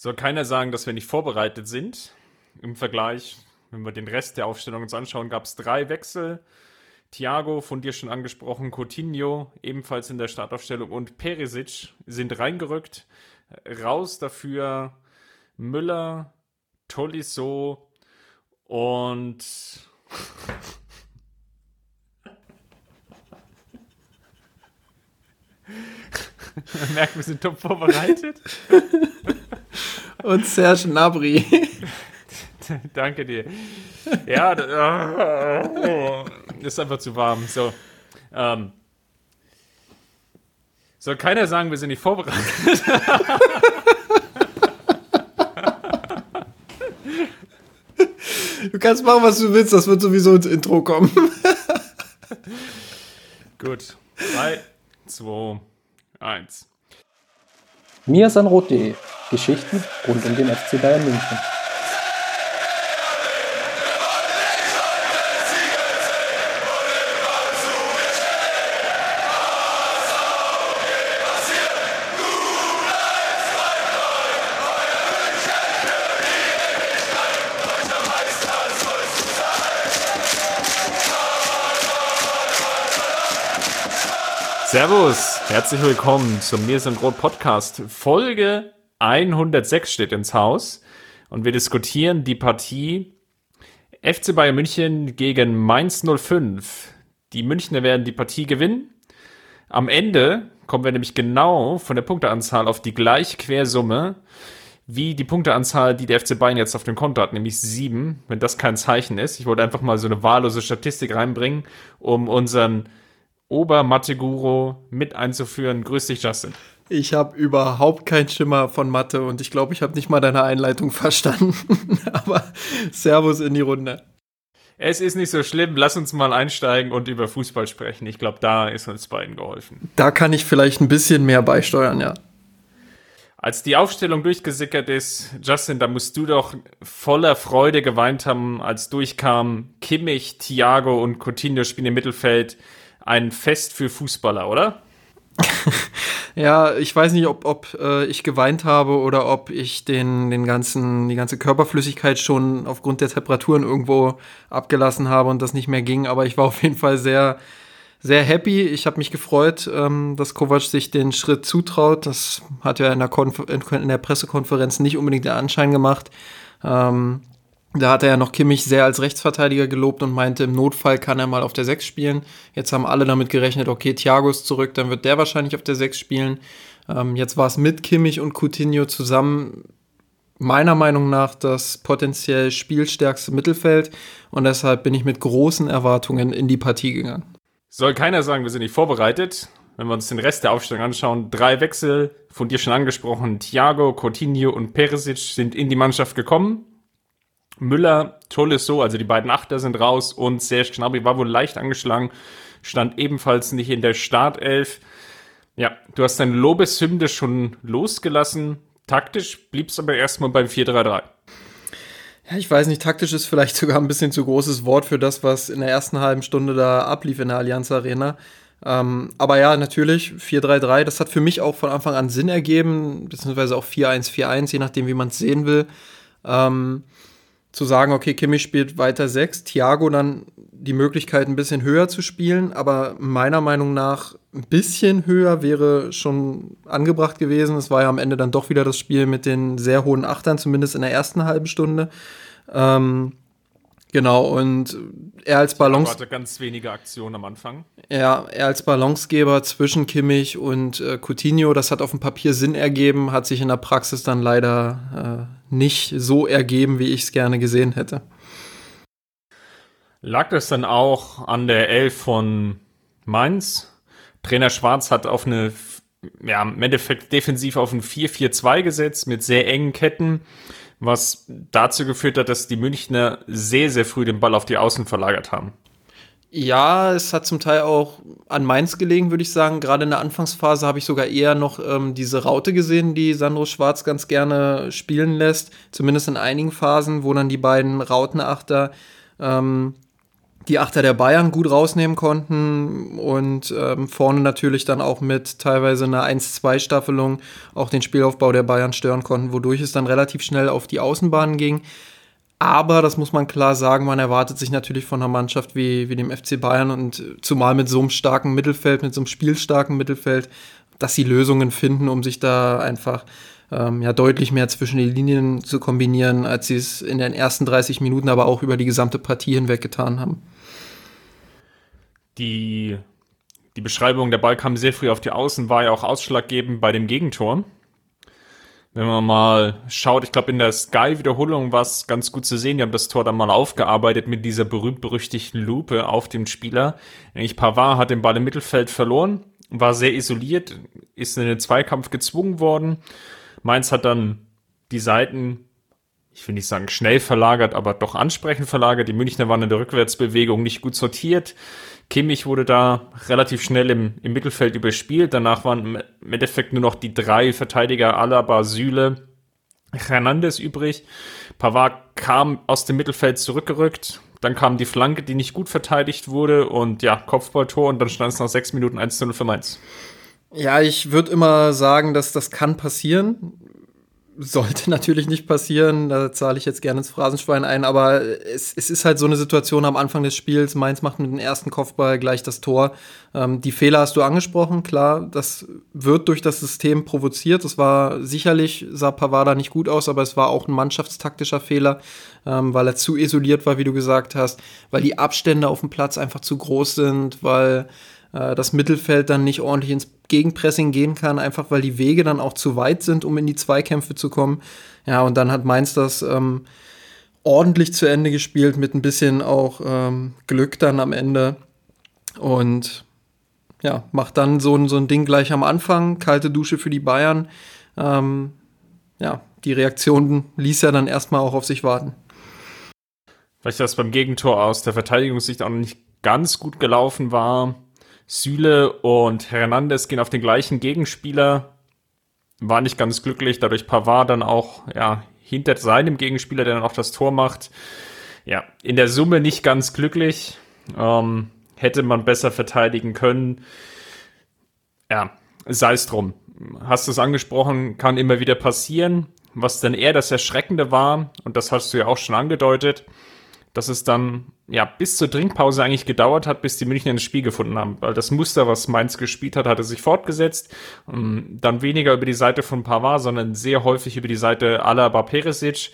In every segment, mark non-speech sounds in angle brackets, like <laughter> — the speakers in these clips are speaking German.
Soll keiner sagen, dass wir nicht vorbereitet sind. Im Vergleich, wenn wir den Rest der Aufstellung uns anschauen, gab es drei Wechsel. Thiago, von dir schon angesprochen, Coutinho, ebenfalls in der Startaufstellung und Perisic sind reingerückt. Raus dafür Müller, Tolisso und <laughs> Man merkt, wir sind top vorbereitet. <laughs> Und Serge Nabri. <laughs> Danke dir. Ja, oh, ist einfach zu warm. So. Ähm, soll keiner sagen, wir sind nicht vorbereitet. Du kannst machen, was du willst, das wird sowieso ins Intro kommen. Gut. 3, 2, 1. Mirsanrot.de Geschichten rund um den FC Bayern München. Servus, herzlich willkommen zum Mir sind Rot Podcast. Folge 106 steht ins Haus und wir diskutieren die Partie FC Bayern München gegen Mainz 05. Die Münchner werden die Partie gewinnen. Am Ende kommen wir nämlich genau von der Punkteanzahl auf die gleiche Quersumme wie die Punkteanzahl, die der FC Bayern jetzt auf dem Konto hat, nämlich sieben, wenn das kein Zeichen ist. Ich wollte einfach mal so eine wahllose Statistik reinbringen, um unseren Ober-Mathe-Guru mit einzuführen. Grüß dich, Justin. Ich habe überhaupt keinen Schimmer von Mathe und ich glaube, ich habe nicht mal deine Einleitung <laughs> verstanden. Aber Servus in die Runde. Es ist nicht so schlimm. Lass uns mal einsteigen und über Fußball sprechen. Ich glaube, da ist uns beiden geholfen. Da kann ich vielleicht ein bisschen mehr beisteuern, ja. Als die Aufstellung durchgesickert ist, Justin, da musst du doch voller Freude geweint haben, als durchkam Kimmich, Thiago und Coutinho spielen im Mittelfeld ein Fest für Fußballer, oder? <laughs> ja, ich weiß nicht, ob, ob äh, ich geweint habe oder ob ich den, den ganzen, die ganze Körperflüssigkeit schon aufgrund der Temperaturen irgendwo abgelassen habe und das nicht mehr ging. Aber ich war <laughs> auf jeden Fall sehr, sehr happy. Ich habe mich gefreut, ähm, dass Kovac sich den Schritt zutraut. Das hat ja in der, Konf in der Pressekonferenz nicht unbedingt den Anschein gemacht. Ähm, da hat er ja noch Kimmich sehr als Rechtsverteidiger gelobt und meinte, im Notfall kann er mal auf der 6 spielen. Jetzt haben alle damit gerechnet, okay, Thiago ist zurück, dann wird der wahrscheinlich auf der 6 spielen. Ähm, jetzt war es mit Kimmich und Coutinho zusammen meiner Meinung nach das potenziell spielstärkste Mittelfeld und deshalb bin ich mit großen Erwartungen in die Partie gegangen. Soll keiner sagen, wir sind nicht vorbereitet. Wenn wir uns den Rest der Aufstellung anschauen, drei Wechsel, von dir schon angesprochen, Thiago, Coutinho und Perisic sind in die Mannschaft gekommen. Müller, Tolisso, also die beiden Achter sind raus und Serge Gnabry war wohl leicht angeschlagen, stand ebenfalls nicht in der Startelf. Ja, du hast deine Lobeshymne schon losgelassen. Taktisch blieb es aber erstmal beim 4-3-3. Ja, ich weiß nicht, taktisch ist vielleicht <laughs> sogar ein bisschen zu großes Wort für das, was in der ersten halben Stunde da ablief in der Allianz Arena. Ähm, aber ja, natürlich, 4-3-3, das hat für mich auch von Anfang an Sinn ergeben, beziehungsweise auch 4-1-4-1, je nachdem, wie man es sehen will. Ähm, zu sagen, okay, Kimmich spielt weiter sechs, Thiago dann die Möglichkeit, ein bisschen höher zu spielen, aber meiner Meinung nach ein bisschen höher wäre schon angebracht gewesen. Es war ja am Ende dann doch wieder das Spiel mit den sehr hohen Achtern, zumindest in der ersten halben Stunde. Ähm, Genau, und er als Balance. hatte ganz wenige Aktionen am Anfang. Ja, er als Balancegeber zwischen Kimmich und äh, Coutinho, das hat auf dem Papier Sinn ergeben, hat sich in der Praxis dann leider äh, nicht so ergeben, wie ich es gerne gesehen hätte. Lag das dann auch an der Elf von Mainz? Trainer Schwarz hat auf eine, ja, im Endeffekt defensiv auf ein 4-4-2 gesetzt mit sehr engen Ketten was dazu geführt hat, dass die Münchner sehr, sehr früh den Ball auf die Außen verlagert haben. Ja, es hat zum Teil auch an Mainz gelegen, würde ich sagen. Gerade in der Anfangsphase habe ich sogar eher noch ähm, diese Raute gesehen, die Sandro Schwarz ganz gerne spielen lässt. Zumindest in einigen Phasen, wo dann die beiden Rautenachter ähm, die Achter der Bayern gut rausnehmen konnten und ähm, vorne natürlich dann auch mit teilweise einer 1-2-Staffelung auch den Spielaufbau der Bayern stören konnten, wodurch es dann relativ schnell auf die Außenbahn ging. Aber, das muss man klar sagen, man erwartet sich natürlich von einer Mannschaft wie, wie dem FC Bayern und zumal mit so einem starken Mittelfeld, mit so einem spielstarken Mittelfeld, dass sie Lösungen finden, um sich da einfach ähm, ja deutlich mehr zwischen den Linien zu kombinieren, als sie es in den ersten 30 Minuten, aber auch über die gesamte Partie hinweg getan haben. Die, die Beschreibung, der Ball kam sehr früh auf die Außen, war ja auch ausschlaggebend bei dem Gegentor. Wenn man mal schaut, ich glaube in der Sky-Wiederholung war es ganz gut zu sehen, die haben das Tor dann mal aufgearbeitet mit dieser berühmt-berüchtigten Lupe auf dem Spieler. Eigentlich Pavard hat den Ball im Mittelfeld verloren, war sehr isoliert, ist in den Zweikampf gezwungen worden Mainz hat dann die Seiten, ich will nicht sagen schnell verlagert, aber doch ansprechend verlagert. Die Münchner waren in der Rückwärtsbewegung nicht gut sortiert. Kimmich wurde da relativ schnell im, im Mittelfeld überspielt. Danach waren im Endeffekt nur noch die drei Verteidiger Alaba, Süle, Hernandez übrig. Pavard kam aus dem Mittelfeld zurückgerückt. Dann kam die Flanke, die nicht gut verteidigt wurde und ja, Kopfballtor und dann stand es nach sechs Minuten 1 0 für Mainz. Ja, ich würde immer sagen, dass das kann passieren. Sollte <laughs> natürlich nicht passieren, da zahle ich jetzt gerne ins Phrasenschwein ein, aber es, es ist halt so eine Situation am Anfang des Spiels. Mainz macht mit dem ersten Kopfball gleich das Tor. Ähm, die Fehler hast du angesprochen, klar, das wird durch das System provoziert. Das war sicherlich, sah Pavada nicht gut aus, aber es war auch ein mannschaftstaktischer Fehler, ähm, weil er zu isoliert war, wie du gesagt hast, weil die Abstände auf dem Platz einfach zu groß sind, weil äh, das Mittelfeld dann nicht ordentlich ins Gegenpressing gehen kann, einfach weil die Wege dann auch zu weit sind, um in die Zweikämpfe zu kommen. Ja, und dann hat Mainz das ähm, ordentlich zu Ende gespielt, mit ein bisschen auch ähm, Glück dann am Ende. Und ja, macht dann so ein, so ein Ding gleich am Anfang, kalte Dusche für die Bayern. Ähm, ja, die Reaktion ließ ja dann erstmal auch auf sich warten. Vielleicht das beim Gegentor aus der Verteidigungssicht auch noch nicht ganz gut gelaufen war. Süle und Hernandez gehen auf den gleichen Gegenspieler. War nicht ganz glücklich, dadurch Pavard dann auch, ja, hinter seinem Gegenspieler, der dann auch das Tor macht. Ja, in der Summe nicht ganz glücklich. Ähm, hätte man besser verteidigen können. Ja, sei es drum. Hast du es angesprochen, kann immer wieder passieren. Was dann eher das Erschreckende war, und das hast du ja auch schon angedeutet, dass es dann ja bis zur Trinkpause eigentlich gedauert hat, bis die Münchner ins Spiel gefunden haben. Weil das Muster, was Mainz gespielt hat, hatte sich fortgesetzt. Ähm, dann weniger über die Seite von Pavard, sondern sehr häufig über die Seite Alaba Peresic,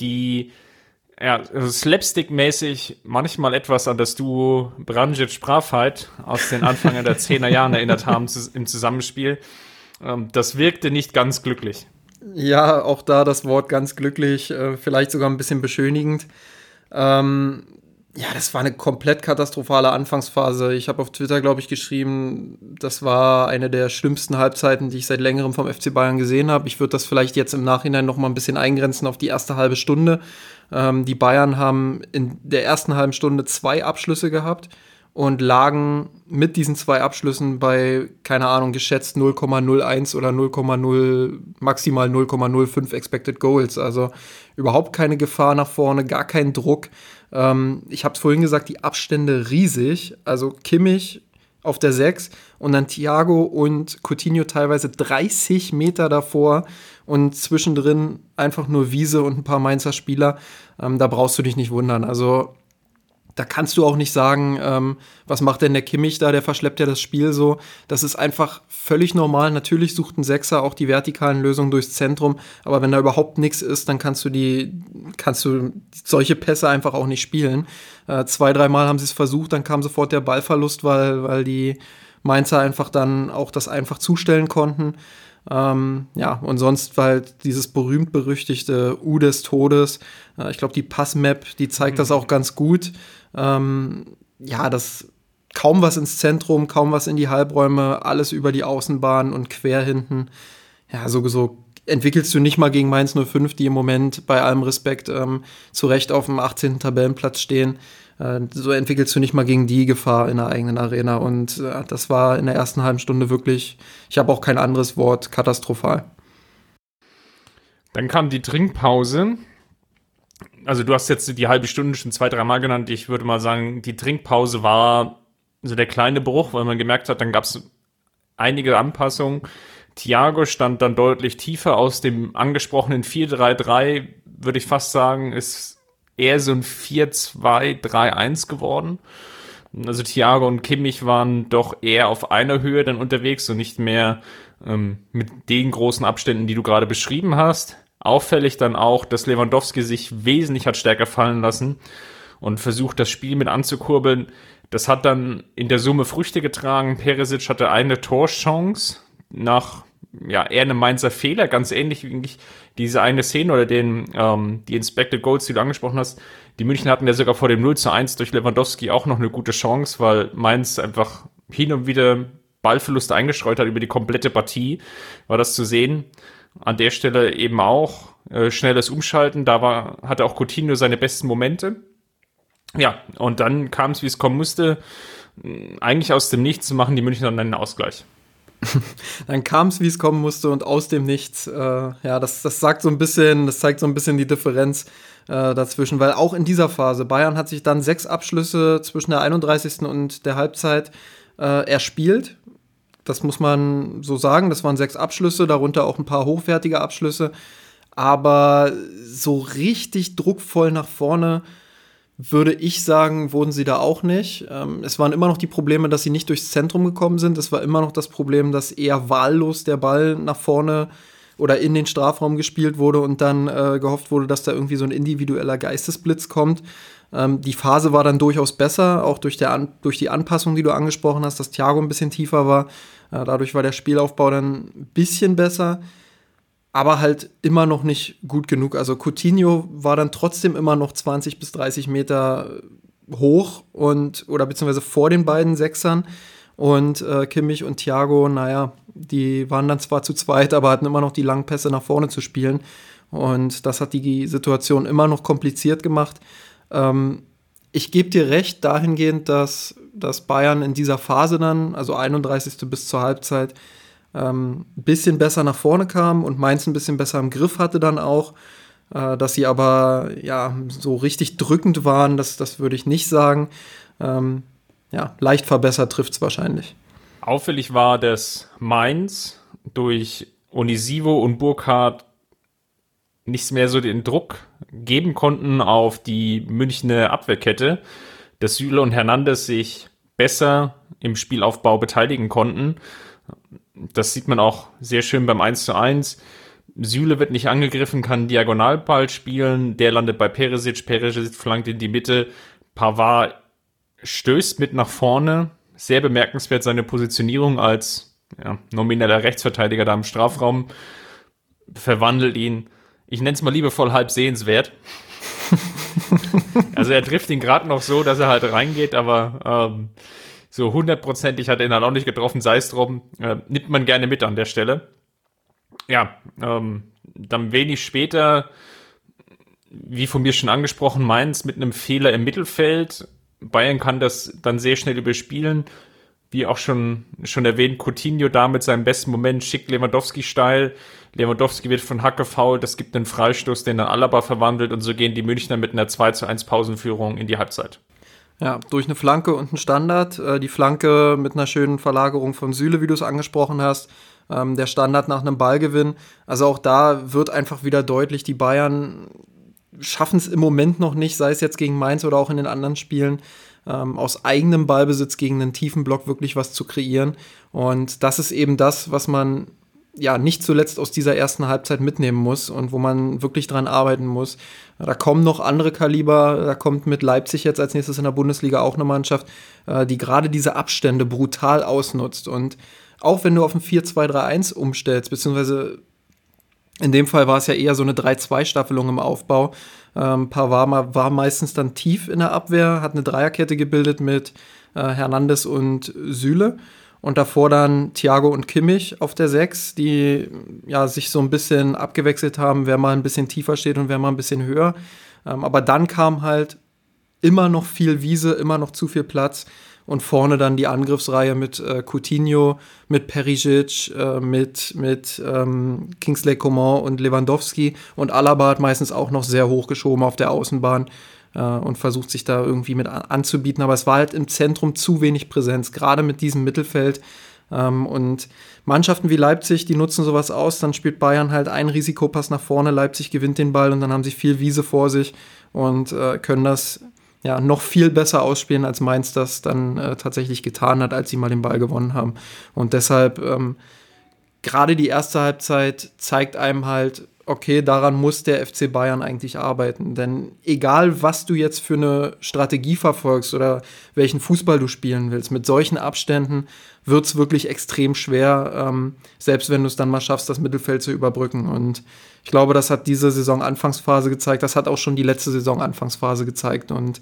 die ja, also slapstick-mäßig manchmal etwas an das Duo Branjic-Sprafheit aus den Anfang der 10er Jahren erinnert haben im Zusammenspiel. Ähm, das wirkte nicht ganz glücklich. Ja, auch da das Wort ganz glücklich, äh, vielleicht sogar ein bisschen beschönigend. Ähm, ja, das war eine komplett katastrophale Anfangsphase. Ich habe auf Twitter, glaube ich, geschrieben, das war eine der schlimmsten Halbzeiten, die ich seit längerem vom FC Bayern gesehen habe. Ich würde das vielleicht jetzt im Nachhinein noch mal ein bisschen eingrenzen auf die erste halbe Stunde. Ähm, die Bayern haben in der ersten halben Stunde zwei Abschlüsse gehabt und lagen mit diesen zwei Abschlüssen bei, keine Ahnung, geschätzt 0,01 oder 0,0, maximal 0,05 Expected Goals. Also überhaupt keine Gefahr nach vorne, gar kein Druck. Ähm, ich habe es vorhin gesagt, die Abstände riesig. Also Kimmich auf der 6 und dann Thiago und Coutinho teilweise 30 Meter davor und zwischendrin einfach nur Wiese und ein paar Mainzer Spieler. Ähm, da brauchst du dich nicht wundern. Also da kannst du auch nicht sagen, ähm, was macht denn der Kimmich da, der verschleppt ja das Spiel so. Das ist einfach völlig normal. Natürlich sucht ein Sechser auch die vertikalen Lösungen durchs Zentrum, aber wenn da überhaupt nichts ist, dann kannst du die, kannst du solche Pässe einfach auch nicht spielen. Äh, zwei, dreimal haben sie es versucht, dann kam sofort der Ballverlust, weil, weil die Mainzer einfach dann auch das einfach zustellen konnten. Ähm, ja, und sonst war halt dieses berühmt-berüchtigte U des Todes. Äh, ich glaube, die Passmap, die zeigt mhm. das auch ganz gut. Ähm, ja, das kaum was ins Zentrum, kaum was in die Halbräume, alles über die Außenbahn und quer hinten. Ja, so, so entwickelst du nicht mal gegen Mainz 05, die im Moment bei allem Respekt ähm, zu Recht auf dem 18. Tabellenplatz stehen. Äh, so entwickelst du nicht mal gegen die Gefahr in der eigenen Arena. Und äh, das war in der ersten halben Stunde wirklich, ich habe auch kein anderes Wort, katastrophal. Dann kam die Trinkpause also du hast jetzt die halbe Stunde schon zwei, dreimal genannt. Ich würde mal sagen, die Trinkpause war so der kleine Bruch, weil man gemerkt hat, dann gab es einige Anpassungen. Thiago stand dann deutlich tiefer aus dem angesprochenen 4-3-3, würde ich fast sagen, ist eher so ein 4-2-3-1 geworden. Also Thiago und Kimmich waren doch eher auf einer Höhe dann unterwegs und nicht mehr ähm, mit den großen Abständen, die du gerade beschrieben hast. Auffällig dann auch, dass Lewandowski sich wesentlich hat stärker fallen lassen und versucht, das Spiel mit anzukurbeln. Das hat dann in der Summe Früchte getragen. Peresic hatte eine Torchance nach ja, eher einem Mainzer Fehler, ganz ähnlich wie diese eine Szene oder den, ähm, die Inspected Goals, die du angesprochen hast. Die München hatten ja sogar vor dem 0 zu 1 durch Lewandowski auch noch eine gute Chance, weil Mainz einfach hin und wieder Ballverluste eingestreut hat über die komplette Partie, war das zu sehen. An der Stelle eben auch äh, schnelles Umschalten, da war, hatte auch Coutinho seine besten Momente. Ja, und dann kam es, wie es kommen musste. Eigentlich aus dem Nichts machen die Münchner dann einen Ausgleich. <laughs> dann kam es, wie es kommen musste und aus dem Nichts. Äh, ja, das, das sagt so ein bisschen, das zeigt so ein bisschen die Differenz äh, dazwischen, weil auch in dieser Phase, Bayern hat sich dann sechs Abschlüsse zwischen der 31. und der Halbzeit äh, erspielt. Das muss man so sagen. Das waren sechs Abschlüsse, darunter auch ein paar hochwertige Abschlüsse. Aber so richtig druckvoll nach vorne würde ich sagen, wurden sie da auch nicht. Ähm, es waren immer noch die Probleme, dass sie nicht durchs Zentrum gekommen sind. Es war immer noch das Problem, dass eher wahllos der Ball nach vorne oder in den Strafraum gespielt wurde und dann äh, gehofft wurde, dass da irgendwie so ein individueller Geistesblitz kommt. Ähm, die Phase war dann durchaus besser, auch durch, der An durch die Anpassung, die du angesprochen hast, dass Thiago ein bisschen tiefer war. Äh, dadurch war der Spielaufbau dann ein bisschen besser aber halt immer noch nicht gut genug. Also Coutinho war dann trotzdem immer noch 20 bis 30 Meter hoch und oder beziehungsweise vor den beiden Sechsern. Und äh, Kimmich und Thiago, naja, die waren dann zwar zu zweit, aber hatten immer noch die langen Pässe nach vorne zu spielen. Und das hat die Situation immer noch kompliziert gemacht. Ähm, ich gebe dir recht dahingehend, dass, dass Bayern in dieser Phase dann, also 31. bis zur Halbzeit, ähm, ein bisschen besser nach vorne kam und Mainz ein bisschen besser im Griff hatte dann auch. Äh, dass sie aber ja so richtig drückend waren, das, das würde ich nicht sagen. Ähm, ja, leicht verbessert trifft es wahrscheinlich. Auffällig war, dass Mainz durch Onisivo und Burkhardt nicht mehr so den Druck geben konnten auf die Münchner Abwehrkette, dass Süle und Hernandez sich besser im Spielaufbau beteiligen konnten. Das sieht man auch sehr schön beim 1 zu 1. Süle wird nicht angegriffen, kann Diagonalball spielen, der landet bei Peresic, Peresic flankt in die Mitte, Pavard stößt mit nach vorne, sehr bemerkenswert seine Positionierung als ja, nomineller Rechtsverteidiger da im Strafraum, verwandelt ihn, ich nenne es mal liebevoll halb sehenswert. also er trifft ihn gerade noch so, dass er halt reingeht, aber ähm, so hundertprozentig hat er ihn dann auch nicht getroffen, sei es drum. Äh, nimmt man gerne mit an der Stelle. Ja, ähm, dann wenig später, wie von mir schon angesprochen, Mainz mit einem Fehler im Mittelfeld. Bayern kann das dann sehr schnell überspielen. Wie auch schon, schon erwähnt, Coutinho da mit seinem besten Moment schickt Lewandowski steil. Lewandowski wird von Hacke faul. Das gibt einen Freistoß, den dann Alaba verwandelt. Und so gehen die Münchner mit einer 2 zu 1 Pausenführung in die Halbzeit. Ja, durch eine Flanke und einen Standard. Äh, die Flanke mit einer schönen Verlagerung von Süle, wie du es angesprochen hast. Ähm, der Standard nach einem Ballgewinn. Also auch da wird einfach wieder deutlich, die Bayern schaffen es im Moment noch nicht, sei es jetzt gegen Mainz oder auch in den anderen Spielen, ähm, aus eigenem Ballbesitz gegen einen tiefen Block wirklich was zu kreieren. Und das ist eben das, was man ja nicht zuletzt aus dieser ersten Halbzeit mitnehmen muss und wo man wirklich dran arbeiten muss. Da kommen noch andere Kaliber, da kommt mit Leipzig jetzt als nächstes in der Bundesliga auch eine Mannschaft, äh, die gerade diese Abstände brutal ausnutzt. Und auch wenn du auf ein 4-2-3-1 umstellst, beziehungsweise in dem Fall war es ja eher so eine 3-2-Staffelung im Aufbau. Ähm, Pavard war meistens dann tief in der Abwehr, hat eine Dreierkette gebildet mit äh, Hernandez und Süle und davor dann Thiago und Kimmich auf der 6, die ja sich so ein bisschen abgewechselt haben, wer mal ein bisschen tiefer steht und wer mal ein bisschen höher. Ähm, aber dann kam halt immer noch viel Wiese, immer noch zu viel Platz. Und vorne dann die Angriffsreihe mit äh, Coutinho, mit Perisic, äh, mit, mit ähm, Kingsley Coman und Lewandowski. Und Alaba hat meistens auch noch sehr hochgeschoben auf der Außenbahn äh, und versucht sich da irgendwie mit anzubieten, aber es war halt im Zentrum zu wenig Präsenz, gerade mit diesem Mittelfeld. Ähm, und Mannschaften wie Leipzig, die nutzen sowas aus, dann spielt Bayern halt einen Risikopass nach vorne, Leipzig gewinnt den Ball und dann haben sie viel Wiese vor sich und äh, können das ja noch viel besser ausspielen, als Mainz das dann äh, tatsächlich getan hat, als sie mal den Ball gewonnen haben. Und deshalb ähm, gerade die erste Halbzeit zeigt einem halt, okay, daran muss der FC Bayern eigentlich arbeiten. Denn egal, was du jetzt für eine Strategie verfolgst oder welchen Fußball du spielen willst, mit solchen Abständen wird es wirklich extrem schwer, ähm, selbst wenn du es dann mal schaffst, das Mittelfeld zu überbrücken. Und ich glaube, das hat diese Saison Anfangsphase gezeigt. Das hat auch schon die letzte Saison Anfangsphase gezeigt. Und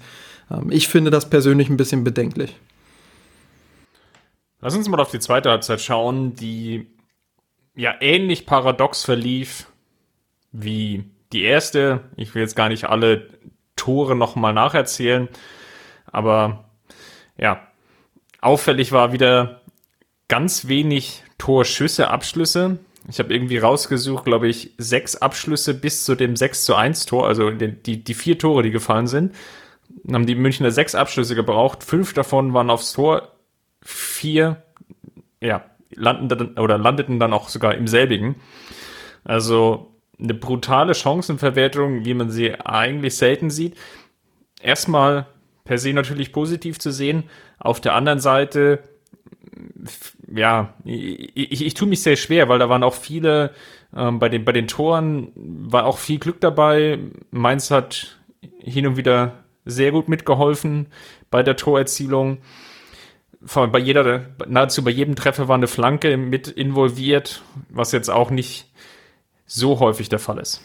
ähm, ich finde das persönlich ein bisschen bedenklich. Lass uns mal auf die zweite Halbzeit schauen, die ja ähnlich paradox verlief wie die erste. Ich will jetzt gar nicht alle Tore nochmal nacherzählen, aber ja, auffällig war wieder ganz wenig Torschüsse, Abschlüsse. Ich habe irgendwie rausgesucht, glaube ich, sechs Abschlüsse bis zu dem 6 zu 1 Tor, also die, die vier Tore, die gefallen sind. Dann haben die Münchner sechs Abschlüsse gebraucht, fünf davon waren aufs Tor, vier, ja, landen dann, oder landeten dann auch sogar im selbigen. Also eine brutale Chancenverwertung, wie man sie eigentlich selten sieht. Erstmal per se natürlich positiv zu sehen. Auf der anderen Seite, ja, ich, ich, ich tue mich sehr schwer, weil da waren auch viele, ähm, bei, den, bei den Toren war auch viel Glück dabei. Mainz hat hin und wieder sehr gut mitgeholfen bei der Torerzielung. Bei jeder, nahezu bei jedem Treffer war eine Flanke mit involviert, was jetzt auch nicht so häufig der Fall ist.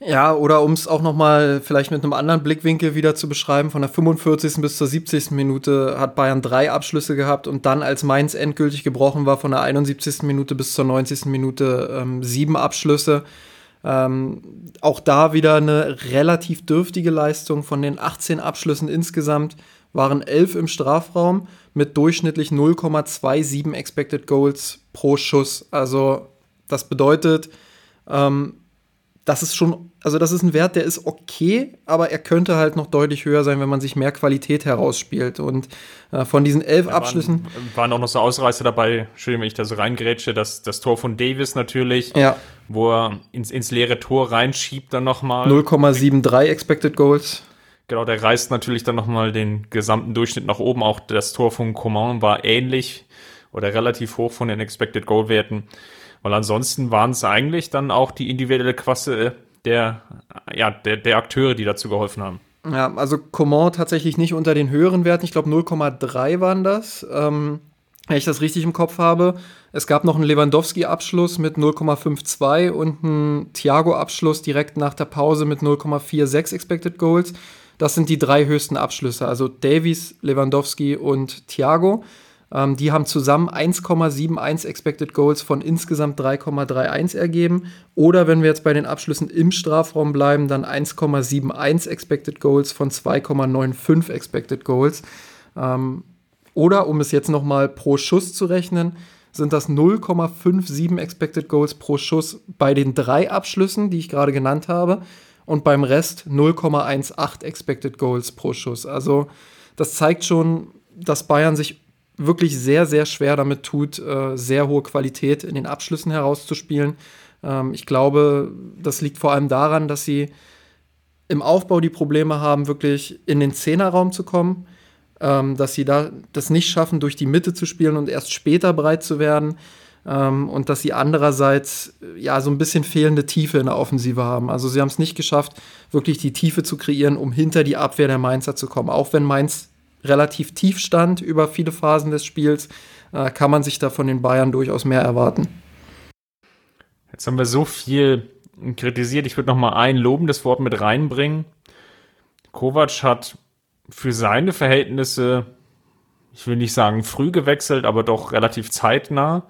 Ja, oder um es auch noch mal vielleicht mit einem anderen Blickwinkel wieder zu beschreiben, von der 45. bis zur 70. Minute hat Bayern drei Abschlüsse gehabt und dann, als Mainz endgültig gebrochen war, von der 71. Minute bis zur 90. Minute ähm, sieben Abschlüsse. Ähm, auch da wieder eine relativ dürftige Leistung. Von den 18 Abschlüssen insgesamt waren elf im Strafraum mit durchschnittlich 0,27 Expected Goals pro Schuss. Also das bedeutet, ähm, das ist schon, also das ist ein Wert, der ist okay, aber er könnte halt noch deutlich höher sein, wenn man sich mehr Qualität herausspielt. Und äh, von diesen elf da Abschlüssen. Waren, waren, auch noch so Ausreißer dabei, Entschuldigung, wenn ich da so reingrätsche, das, das Tor von Davis natürlich, ja. wo er ins, ins leere Tor reinschiebt dann nochmal. 0,73 Expected Goals. Genau, der reißt natürlich dann nochmal den gesamten Durchschnitt nach oben. Auch das Tor von Coman war ähnlich oder relativ hoch von den Expected Goal Werten. Weil ansonsten waren es eigentlich dann auch die individuelle Klasse der, ja, der, der Akteure, die dazu geholfen haben. Ja, also Coman tatsächlich nicht unter den höheren Werten. Ich glaube 0,3 waren das. Ähm, wenn ich das richtig im Kopf habe. Es gab noch einen Lewandowski-Abschluss mit 0,52 und einen Thiago-Abschluss direkt nach der Pause mit 0,46 Expected Goals. Das sind die drei höchsten Abschlüsse, also Davies, Lewandowski und Thiago. Ähm, die haben zusammen 1,71 Expected Goals von insgesamt 3,31 ergeben. Oder wenn wir jetzt bei den Abschlüssen im Strafraum bleiben, dann 1,71 Expected Goals von 2,95 Expected Goals. Ähm, oder um es jetzt nochmal pro Schuss zu rechnen, sind das 0,57 Expected Goals pro Schuss bei den drei Abschlüssen, die ich gerade genannt habe. Und beim Rest 0,18 Expected Goals pro Schuss. Also das zeigt schon, dass Bayern sich wirklich sehr, sehr schwer damit tut, äh, sehr hohe Qualität in den Abschlüssen herauszuspielen. Ähm, ich glaube, das liegt vor allem daran, dass sie im Aufbau die Probleme haben, wirklich in den Zehnerraum zu kommen, ähm, dass sie da das nicht schaffen, durch die Mitte zu spielen und erst später breit zu werden. Ähm, und dass sie andererseits ja so ein bisschen fehlende Tiefe in der Offensive haben. Also sie haben es nicht geschafft, wirklich die Tiefe zu kreieren, um hinter die Abwehr der Mainzer zu kommen. Auch wenn Mainz relativ tief stand über viele Phasen des Spiels, äh, kann man sich da von den Bayern durchaus mehr erwarten. Jetzt haben wir so viel kritisiert. Ich würde noch mal ein lobendes Wort mit reinbringen. Kovac hat für seine Verhältnisse, ich will nicht sagen früh gewechselt, aber doch relativ zeitnah.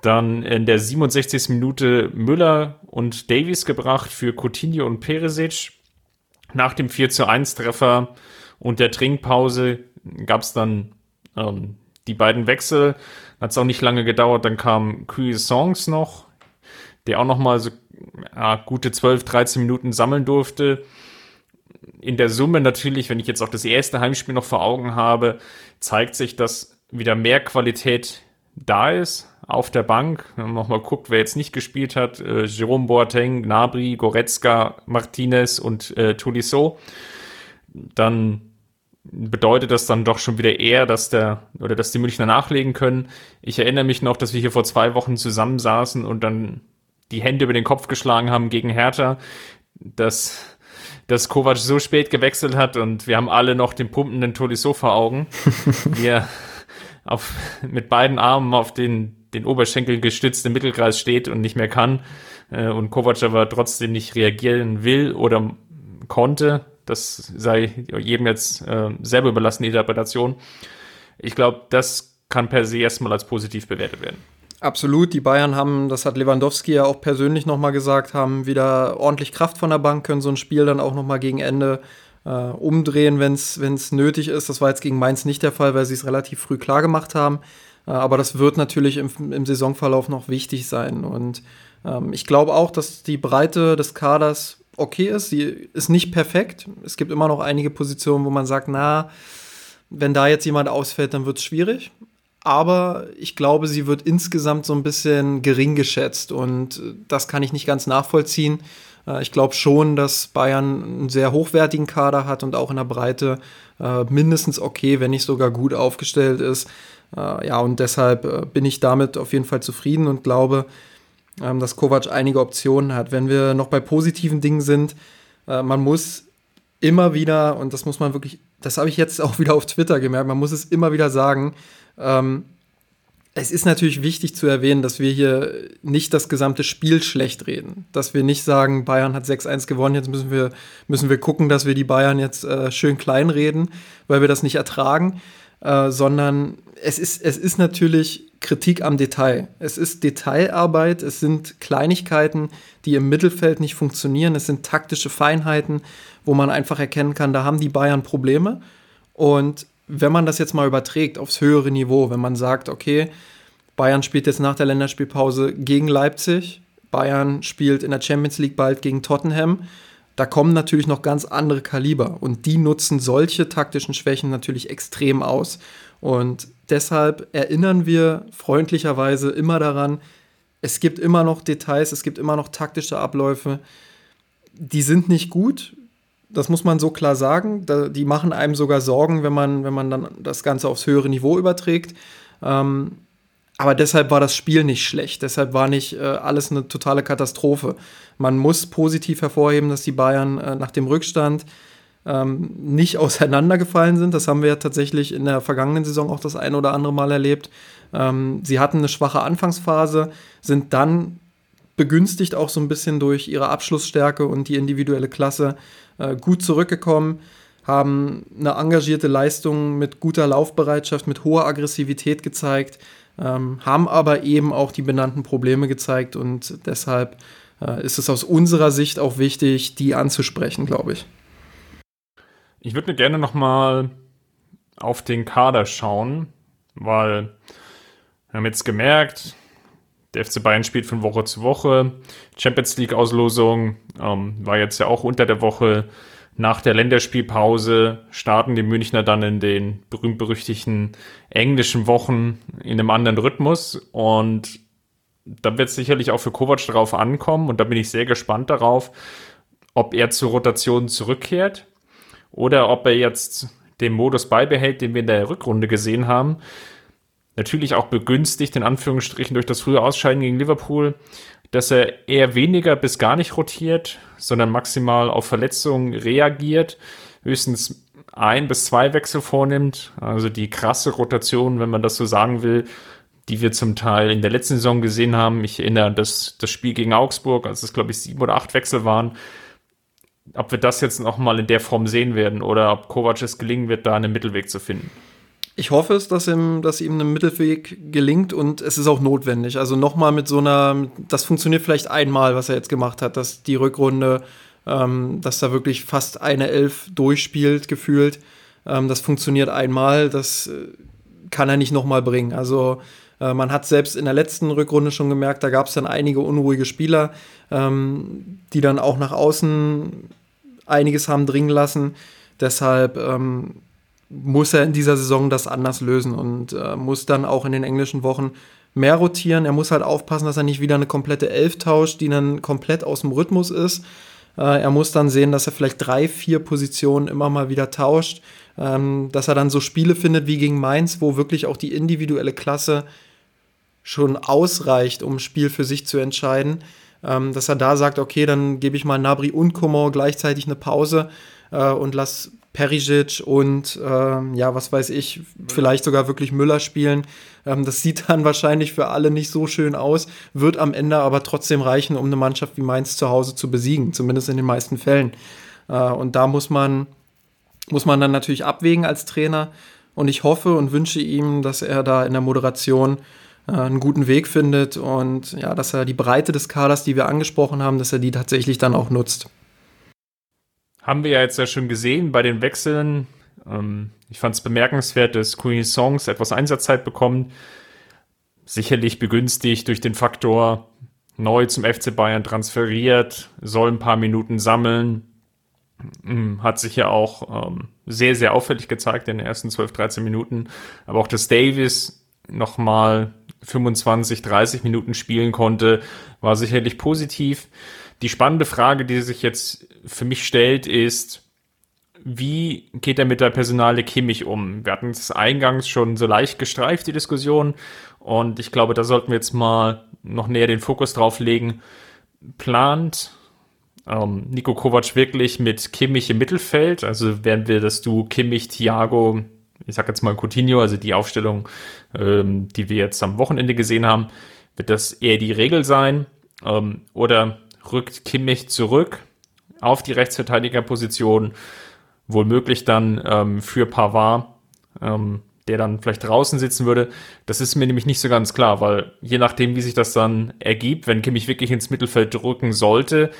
Dann in der 67. Minute Müller und Davies gebracht für Coutinho und Peresic. Nach dem 4 zu 1 Treffer und der Trinkpause gab es dann ähm, die beiden Wechsel. Hat es auch nicht lange gedauert. Dann kam Songs noch, der auch noch mal so ja, gute 12, 13 Minuten sammeln durfte. In der Summe natürlich, wenn ich jetzt auch das erste Heimspiel noch vor Augen habe, zeigt sich, dass wieder mehr Qualität da ist auf der Bank. Wenn man nochmal guckt, wer jetzt nicht gespielt hat, äh, Jerome Boateng, Gnabry, Goretzka, Martinez und äh, Tolisso, dann bedeutet das dann doch schon wieder eher, dass der oder dass die Münchner nachlegen können. Ich erinnere mich noch, dass wir hier vor zwei Wochen zusammensaßen und dann die Hände über den Kopf geschlagen haben gegen Hertha, dass, dass Kovac so spät gewechselt hat und wir haben alle noch den pumpenden Tolisso vor Augen, <laughs> wie er auf, mit beiden Armen auf den, den Oberschenkel gestützt im Mittelkreis steht und nicht mehr kann äh, und Kovac aber trotzdem nicht reagieren will oder konnte. Das sei jedem jetzt äh, selber überlassen, die Interpretation. Ich glaube, das kann per se erstmal als positiv bewertet werden. Absolut, die Bayern haben, das hat Lewandowski ja auch persönlich nochmal gesagt, haben wieder ordentlich Kraft von der Bank, können so ein Spiel dann auch nochmal gegen Ende äh, umdrehen, wenn es nötig ist. Das war jetzt gegen Mainz nicht der Fall, weil sie es relativ früh klar gemacht haben. Äh, aber das wird natürlich im, im, Saisonverlauf noch wichtig sein. Und ähm, ich glaube auch, dass die Breite des Kaders okay ist. Sie ist nicht perfekt. Es gibt immer noch einige Positionen, wo man sagt, na, wenn da jetzt jemand ausfällt, dann wird es schwierig aber ich glaube, sie wird insgesamt so ein bisschen gering geschätzt und äh, das kann ich nicht ganz nachvollziehen. Äh, ich glaube schon, dass Bayern einen sehr hochwertigen Kader hat und auch in der Breite äh, mindestens okay, wenn nicht sogar gut aufgestellt ist. Ja, und deshalb bin ich damit auf jeden Fall zufrieden und glaube, ähm, dass Kovac einige Optionen hat. Wenn wir noch bei positiven Dingen sind, man muss immer wieder, und das muss man wirklich, das habe ich jetzt <laughs> auch wieder auf Twitter gemerkt, man muss es immer wieder sagen, ähm, es ist natürlich wichtig zu erwähnen, dass wir hier nicht das gesamte Spiel schlecht reden. Dass wir nicht sagen, Bayern hat 6-1 gewonnen, jetzt müssen wir, müssen wir gucken, dass wir die Bayern jetzt äh, schön klein reden, weil wir das nicht ertragen. Äh, sondern es ist, es ist natürlich Kritik am Detail. Es ist Detailarbeit, es sind Kleinigkeiten, die im Mittelfeld nicht funktionieren, es sind taktische Feinheiten, wo man einfach erkennen kann, da haben die Bayern Probleme. Und wenn man das jetzt mal überträgt aufs höhere Niveau, wenn man sagt, okay, Bayern spielt jetzt nach der Länderspielpause gegen Leipzig, Bayern spielt in der Champions League bald gegen Tottenham, da kommen natürlich noch ganz andere Kaliber und die nutzen solche taktischen Schwächen natürlich extrem aus. Und deshalb erinnern wir freundlicherweise immer daran, es gibt immer noch Details, es gibt immer noch taktische Abläufe, die sind nicht gut, das muss man so klar sagen. Die machen einem sogar Sorgen, wenn man, wenn man dann das Ganze aufs höhere Niveau überträgt. Ähm, aber deshalb war das Spiel nicht schlecht. Deshalb war nicht äh, alles eine totale Katastrophe. Man muss positiv hervorheben, dass die Bayern äh, nach dem Rückstand ähm, nicht auseinandergefallen sind. Das haben wir ja tatsächlich in der vergangenen Saison auch das ein oder andere Mal erlebt. Ähm, sie hatten eine schwache Anfangsphase, sind dann begünstigt auch so ein bisschen durch ihre Abschlussstärke und die individuelle Klasse äh, gut zurückgekommen, haben eine engagierte Leistung mit guter Laufbereitschaft, mit hoher Aggressivität gezeigt, ähm, haben aber eben auch die benannten Probleme gezeigt und deshalb äh, ist es aus unserer Sicht auch wichtig, die anzusprechen, glaube ich. Ich würde gerne noch mal auf den Kader schauen, weil wir haben jetzt gemerkt, der FC Bayern spielt von Woche zu Woche. Champions League Auslosung ähm, war jetzt ja auch unter der Woche. Nach der Länderspielpause starten die Münchner dann in den berühmt-berüchtigten englischen Wochen in einem anderen Rhythmus. Und da wird es sicherlich auch für Kovac darauf ankommen. Und da bin ich sehr gespannt darauf, ob er zur Rotation zurückkehrt oder ob er jetzt den Modus beibehält, den wir in der Rückrunde gesehen haben natürlich auch begünstigt, in Anführungsstrichen, durch das frühe Ausscheiden gegen Liverpool, dass er eher weniger bis gar nicht rotiert, sondern maximal auf Verletzungen reagiert, höchstens ein bis zwei Wechsel vornimmt. Also die krasse Rotation, wenn man das so sagen will, die wir zum Teil in der letzten Saison gesehen haben. Ich erinnere an das, das Spiel gegen Augsburg, als es, glaube ich, sieben oder acht Wechsel waren. Ob wir das jetzt noch mal in der Form sehen werden oder ob Kovac es gelingen wird, da einen Mittelweg zu finden. Ich hoffe es, dass ihm, dass ihm ein Mittelweg gelingt und es ist auch notwendig. Also nochmal mit so einer, das funktioniert vielleicht einmal, was er jetzt gemacht hat, dass die Rückrunde, ähm, dass da wirklich fast eine Elf durchspielt, gefühlt. Ähm, das funktioniert einmal, das äh, kann er nicht nochmal bringen. Also äh, man hat selbst in der letzten Rückrunde schon gemerkt, da gab es dann einige unruhige Spieler, ähm, die dann auch nach außen einiges haben dringen lassen. Deshalb ähm, muss er in dieser Saison das anders lösen und äh, muss dann auch in den englischen Wochen mehr rotieren. Er muss halt aufpassen, dass er nicht wieder eine komplette Elf tauscht, die dann komplett aus dem Rhythmus ist. Äh, er muss dann sehen, dass er vielleicht drei, vier Positionen immer mal wieder tauscht, ähm, dass er dann so Spiele findet wie gegen Mainz, wo wirklich auch die individuelle Klasse schon ausreicht, um ein Spiel für sich zu entscheiden. Ähm, dass er da sagt, okay, dann gebe ich mal Nabri und Coman gleichzeitig eine Pause äh, und lass Perisic und äh, ja, was weiß ich, vielleicht sogar wirklich Müller spielen. Ähm, das sieht dann <laughs> wahrscheinlich für alle nicht so schön aus, wird am Ende aber trotzdem reichen, um eine Mannschaft wie Mainz zu Hause zu besiegen, zumindest in den meisten Fällen. Äh, und da muss man, muss man dann natürlich abwägen als Trainer. Und ich hoffe und wünsche ihm, dass er da in der Moderation einen guten Weg findet und ja, dass er die Breite des Kaders, die wir angesprochen haben, dass er die tatsächlich dann auch nutzt haben wir ja jetzt ja schon gesehen bei den Wechseln. Ähm, ich fand es bemerkenswert, dass Queen Songs etwas Einsatzzeit bekommt. Sicherlich begünstigt durch den Faktor neu zum FC Bayern transferiert, soll ein paar Minuten sammeln. Hm, hat sich ja auch ähm, sehr, sehr auffällig gezeigt in den ersten 12, 13 Minuten. Aber auch, dass Davis nochmal 25, 30 Minuten spielen konnte, war sicherlich positiv. Die spannende Frage, die sich jetzt für mich stellt, ist, wie geht er mit der Personale Kimmich um? Wir hatten es eingangs schon so leicht gestreift, die Diskussion. Und ich glaube, da sollten wir jetzt mal noch näher den Fokus drauf legen. Plant ähm, Nico Kovac wirklich mit Kimmich im Mittelfeld? Also werden wir das Du Kimmich, Thiago, ich sag jetzt mal Coutinho, also die Aufstellung, ähm, die wir jetzt am Wochenende gesehen haben, wird das eher die Regel sein? Ähm, oder rückt Kimmich zurück auf die Rechtsverteidigerposition, wohl dann ähm, für Pavard, ähm, der dann vielleicht draußen sitzen würde. Das ist mir nämlich nicht so ganz klar, weil je nachdem, wie sich das dann ergibt, wenn Kimmich wirklich ins Mittelfeld drücken sollte,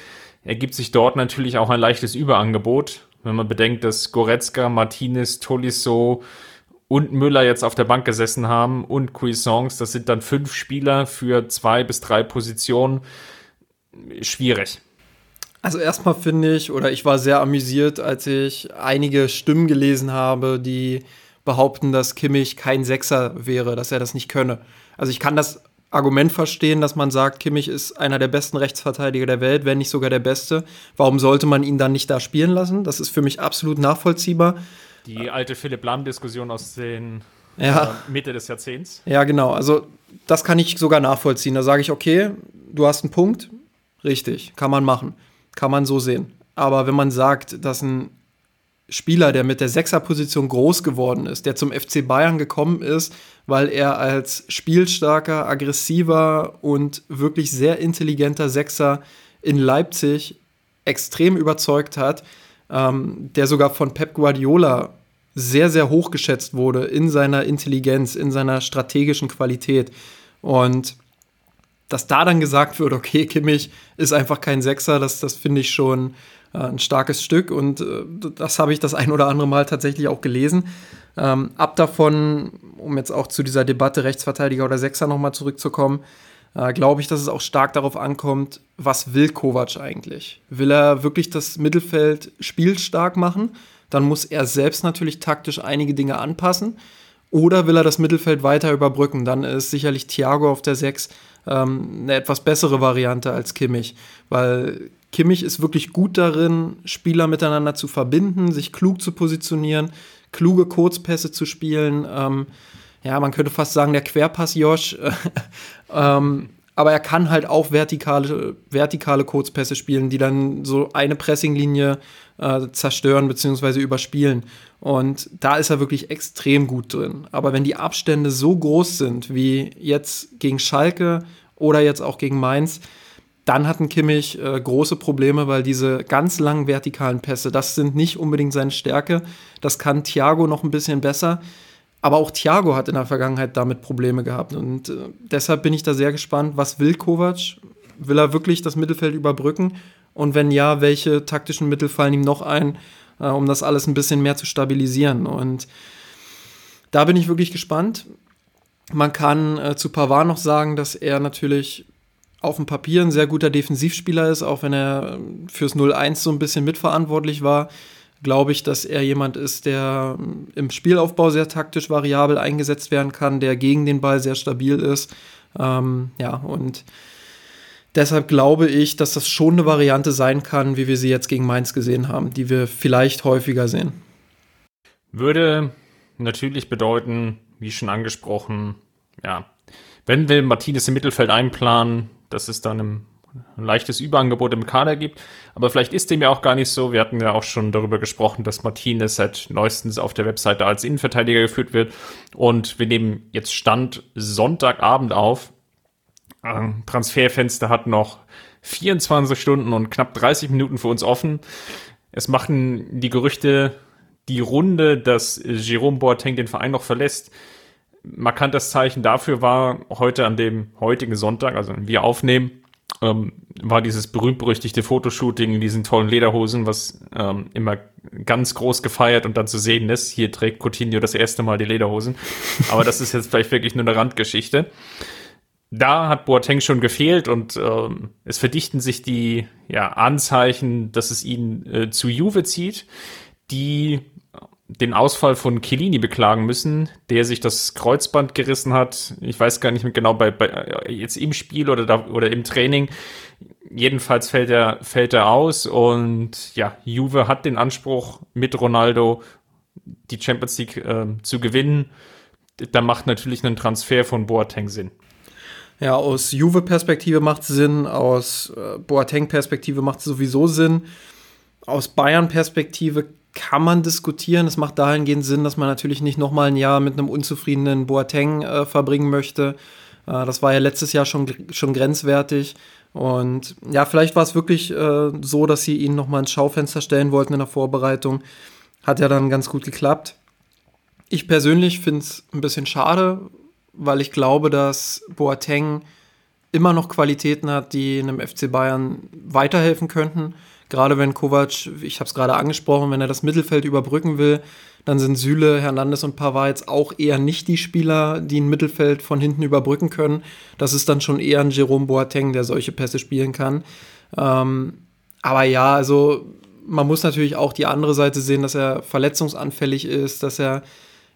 ergibt sich dort natürlich auch ein leichtes Überangebot. Wenn man bedenkt, dass Goretzka, Martinez, Tolisso und Müller jetzt auf der Bank gesessen haben und Cuisance, das sind dann fünf Spieler für zwei bis drei Positionen schwierig. Also erstmal finde ich, oder ich war sehr amüsiert, als ich einige Stimmen gelesen habe, die behaupten, dass Kimmich kein Sechser wäre, dass er das nicht könne. Also ich kann das Argument verstehen, dass man sagt, Kimmich ist einer der besten Rechtsverteidiger der Welt, wenn nicht sogar der beste. Warum sollte man ihn dann nicht da spielen lassen? Das ist für mich absolut nachvollziehbar. Die alte Philipp Lahm-Diskussion aus den ja. äh, Mitte des Jahrzehnts. Ja, genau. Also das kann ich sogar nachvollziehen. Da sage ich, okay, du hast einen Punkt, Richtig, kann man machen. Kann man so sehen. Aber wenn man sagt, dass ein Spieler, der mit der Sechserposition groß geworden ist, der zum FC Bayern gekommen ist, weil er als spielstarker, aggressiver und wirklich sehr intelligenter Sechser in Leipzig extrem überzeugt hat, ähm, der sogar von Pep Guardiola sehr, sehr hoch geschätzt wurde in seiner Intelligenz, in seiner strategischen Qualität. Und dass da dann gesagt wird, okay, Kimmich ist einfach kein Sechser, das, das finde ich schon ein starkes Stück und äh, das habe ich das ein oder andere Mal tatsächlich auch gelesen. Ähm, ab davon, um jetzt auch zu dieser Debatte Rechtsverteidiger oder Sechser nochmal zurückzukommen, äh, glaube ich, dass es auch stark darauf ankommt, was will Kovac eigentlich? Will er wirklich das Mittelfeld spielstark machen? Dann muss er selbst natürlich taktisch einige Dinge anpassen. Oder will er das Mittelfeld weiter überbrücken? Dann ist sicherlich Thiago auf der 6 ähm, eine etwas bessere Variante als Kimmich, weil Kimmich ist wirklich gut darin, Spieler miteinander zu verbinden, sich klug zu positionieren, kluge Kurzpässe zu spielen. Ähm, ja, man könnte fast sagen, der Querpass Josh. <laughs> ähm, aber er kann halt auch vertikale, vertikale Kurzpässe spielen, die dann so eine Pressinglinie äh, zerstören bzw. überspielen. Und da ist er wirklich extrem gut drin. Aber wenn die Abstände so groß sind wie jetzt gegen Schalke oder jetzt auch gegen Mainz, dann hat ein Kimmich äh, große Probleme, weil diese ganz langen vertikalen Pässe, das sind nicht unbedingt seine Stärke. Das kann Thiago noch ein bisschen besser. Aber auch Thiago hat in der Vergangenheit damit Probleme gehabt. Und äh, deshalb bin ich da sehr gespannt, was will Kovac? Will er wirklich das Mittelfeld überbrücken? Und wenn ja, welche taktischen Mittel fallen ihm noch ein? äh, um das alles ein bisschen mehr zu stabilisieren. Und da bin ich wirklich gespannt. Man kann äh, zu Pavard noch sagen, dass er natürlich auf dem Papier ein sehr guter Defensivspieler ist, auch wenn er ähm, fürs 0-1 so ein bisschen mitverantwortlich war. Glaube ich, dass er jemand ist, der ähm, im Spielaufbau sehr taktisch variabel eingesetzt werden kann, der gegen den Ball sehr stabil ist. Ähm, ja, und deshalb glaube ich, dass das schon eine Variante sein kann, wie wir sie jetzt gegen Mainz gesehen haben, die wir vielleicht häufiger sehen. Würde natürlich bedeuten, wie schon angesprochen, ja, wenn wir Martinez im Mittelfeld einplanen, dass es dann ein, ein leichtes Überangebot im Kader gibt. Aber vielleicht ist dem ja auch gar nicht so. Wir hatten ja auch schon darüber gesprochen, dass Martinez seit neuestens auf der Webseite als Innenverteidiger geführt wird. Und wir nehmen jetzt Stand Sonntagabend auf. Ähm, Transferfenster hat noch 24 Stunden und knapp 30 Minuten für uns offen. Es machen die Gerüchte die Runde, dass Jerome Boateng den Verein noch verlässt. Markantes Zeichen dafür war heute an dem heutigen Sonntag, also wir aufnehmen, ähm, war dieses berühmt-berüchtigte Fotoshooting in diesen tollen Lederhosen, was ähm, immer ganz groß gefeiert und dann zu sehen ist. Hier trägt Coutinho das erste Mal die Lederhosen. Aber das ist jetzt vielleicht wirklich nur eine Randgeschichte. Da hat Boateng schon gefehlt und ähm, es verdichten sich die ja, Anzeichen, dass es ihn äh, zu Juve zieht, die den Ausfall von Chiellini beklagen müssen, der sich das Kreuzband gerissen hat. Ich weiß gar nicht mehr genau, bei, bei jetzt im Spiel oder, da, oder im Training. Jedenfalls fällt er, fällt er aus und ja, Juve hat den Anspruch, mit Ronaldo die Champions League äh, zu gewinnen. Da macht natürlich ein Transfer von Boateng Sinn. Ja, aus Juve-Perspektive macht es Sinn, aus äh, Boateng-Perspektive macht es sowieso Sinn. Aus Bayern-Perspektive kann man diskutieren. Es macht dahingehend Sinn, dass man natürlich nicht nochmal ein Jahr mit einem unzufriedenen Boateng äh, verbringen möchte. Äh, das war ja letztes Jahr schon, schon grenzwertig. Und ja, vielleicht war es wirklich äh, so, dass sie ihn nochmal ins Schaufenster stellen wollten in der Vorbereitung. Hat ja dann ganz gut geklappt. Ich persönlich finde es ein bisschen schade, weil ich glaube, dass Boateng immer noch Qualitäten hat, die einem FC Bayern weiterhelfen könnten. Gerade wenn Kovac, ich habe es gerade angesprochen, wenn er das Mittelfeld überbrücken will, dann sind Süle, Hernandez und Pavard jetzt auch eher nicht die Spieler, die ein Mittelfeld von hinten überbrücken können. Das ist dann schon eher ein Jerome Boateng, der solche Pässe spielen kann. Ähm, aber ja, also man muss natürlich auch die andere Seite sehen, dass er verletzungsanfällig ist, dass er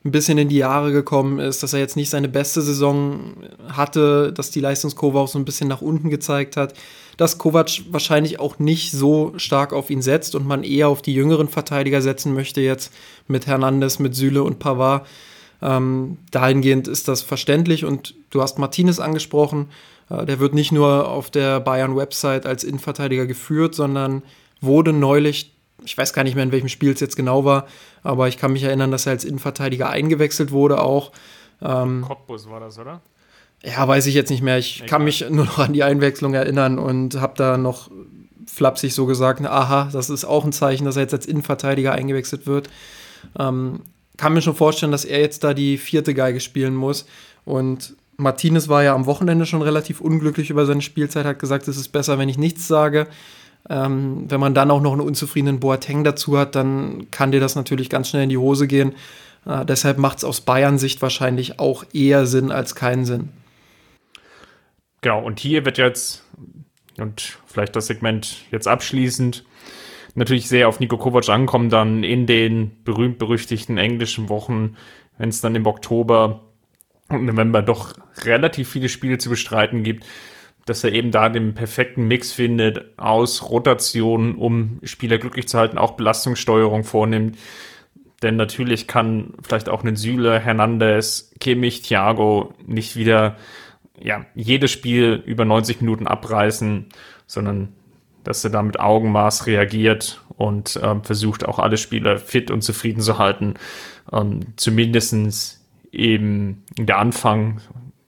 ein bisschen in die Jahre gekommen ist, dass er jetzt nicht seine beste Saison hatte, dass die Leistungskurve auch so ein bisschen nach unten gezeigt hat, dass Kovac wahrscheinlich auch nicht so stark auf ihn setzt und man eher auf die jüngeren Verteidiger setzen möchte jetzt mit Hernandez, mit Süle und Pavard. Ähm, dahingehend ist das verständlich und du hast Martinez angesprochen. Äh, der wird nicht nur auf der Bayern-Website als Innenverteidiger geführt, sondern wurde neulich ich weiß gar nicht mehr, in welchem Spiel es jetzt genau war, aber ich kann mich erinnern, dass er als Innenverteidiger eingewechselt wurde auch. Ähm, Cottbus war das, oder? Ja, weiß ich jetzt nicht mehr. Ich Egal. kann mich nur noch an die Einwechslung erinnern und habe da noch flapsig so gesagt, aha, das ist auch ein Zeichen, dass er jetzt als Innenverteidiger eingewechselt wird. Ähm, kann mir schon vorstellen, dass er jetzt da die vierte Geige spielen muss. Und Martinez war ja am Wochenende schon relativ unglücklich über seine Spielzeit, hat gesagt, es ist besser, wenn ich nichts sage. Ähm, wenn man dann auch noch einen unzufriedenen Boateng dazu hat, dann kann dir das natürlich ganz schnell in die Hose gehen. Äh, deshalb macht es aus Bayern-Sicht wahrscheinlich auch eher Sinn als keinen Sinn. Genau, und hier wird jetzt, und vielleicht das Segment jetzt abschließend, natürlich sehr auf Nico Kovac ankommen, dann in den berühmt-berüchtigten englischen Wochen, wenn es dann im Oktober und November doch relativ viele Spiele zu bestreiten gibt, dass er eben da den perfekten Mix findet aus Rotation, um Spieler glücklich zu halten, auch Belastungssteuerung vornimmt. Denn natürlich kann vielleicht auch ein Süle, Hernandez, Kimmich, Thiago nicht wieder ja, jedes Spiel über 90 Minuten abreißen, sondern dass er da mit Augenmaß reagiert und ähm, versucht auch alle Spieler fit und zufrieden zu halten. Ähm, zumindestens eben in der Anfang,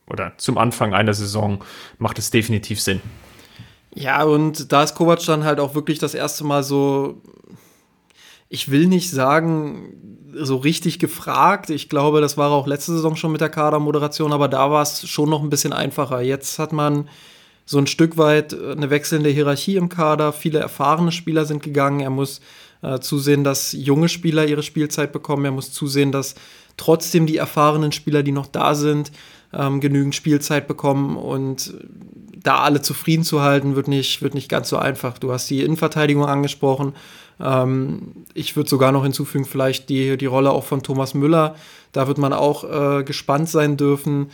oder zum Anfang einer Saison macht es definitiv Sinn. Ja, und da ist Kovac dann halt auch wirklich das erste Mal so, ich will nicht sagen, so richtig gefragt. Ich glaube, das war auch letzte Saison schon mit der Kadermoderation, aber da war es schon noch ein bisschen einfacher. Jetzt hat man so ein Stück weit äh, eine wechselnde Hierarchie im Kader. Viele erfahrene Spieler sind gegangen. Er muss äh, zusehen, dass junge Spieler ihre Spielzeit bekommen. Er muss zusehen, dass trotzdem die erfahrenen Spieler, die noch da sind, ähm, genügend Spielzeit bekommen. Und da alle zufrieden zu halten, wird nicht, wird nicht ganz so einfach. Du hast die Innenverteidigung angesprochen. Ähm, ich würde sogar noch hinzufügen, vielleicht die, die Rolle auch von Thomas Müller. Da wird man auch äh, gespannt sein dürfen,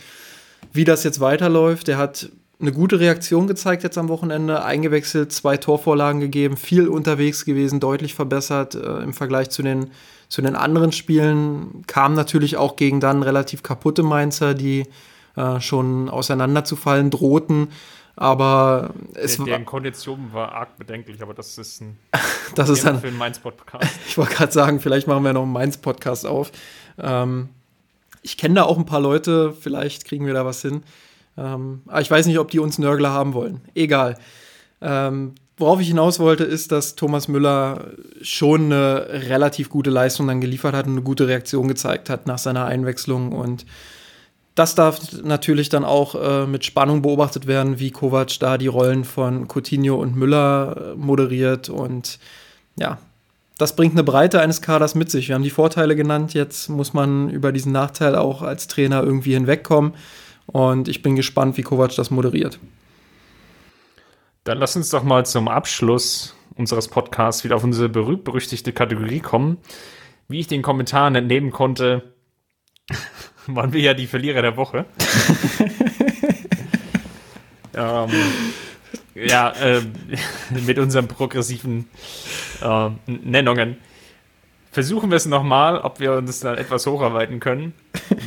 wie das jetzt weiterläuft. Er hat eine gute Reaktion gezeigt jetzt am Wochenende, eingewechselt, zwei Torvorlagen gegeben, viel unterwegs gewesen, deutlich verbessert äh, im Vergleich zu den, zu den anderen Spielen. Kam natürlich auch gegen dann relativ kaputte Mainzer, die äh, schon auseinanderzufallen drohten. Aber es der, deren Kondition war arg bedenklich, aber das ist ein <laughs> das ist dann, für einen Mainz-Podcast. <laughs> Ich wollte gerade sagen, vielleicht machen wir noch einen Mainz-Podcast auf. Ähm, ich kenne da auch ein paar Leute, vielleicht kriegen wir da was hin. Ähm, aber ich weiß nicht, ob die uns Nörgler haben wollen. Egal. Ähm, worauf ich hinaus wollte, ist, dass Thomas Müller schon eine relativ gute Leistung dann geliefert hat und eine gute Reaktion gezeigt hat nach seiner Einwechslung. Und das darf natürlich dann auch äh, mit Spannung beobachtet werden, wie Kovac da die Rollen von Coutinho und Müller äh, moderiert. Und ja, das bringt eine Breite eines Kaders mit sich. Wir haben die Vorteile genannt, jetzt muss man über diesen Nachteil auch als Trainer irgendwie hinwegkommen. Und ich bin gespannt, wie Kovac das moderiert. Dann lass uns doch mal zum Abschluss unseres Podcasts wieder auf unsere berühmt-berüchtigte Kategorie kommen. Wie ich den Kommentaren entnehmen konnte, <laughs> waren wir ja die Verlierer der Woche. <laughs> ähm, ja, äh, <laughs> mit unseren progressiven äh, Nennungen. Versuchen wir es nochmal, ob wir uns dann etwas hocharbeiten können.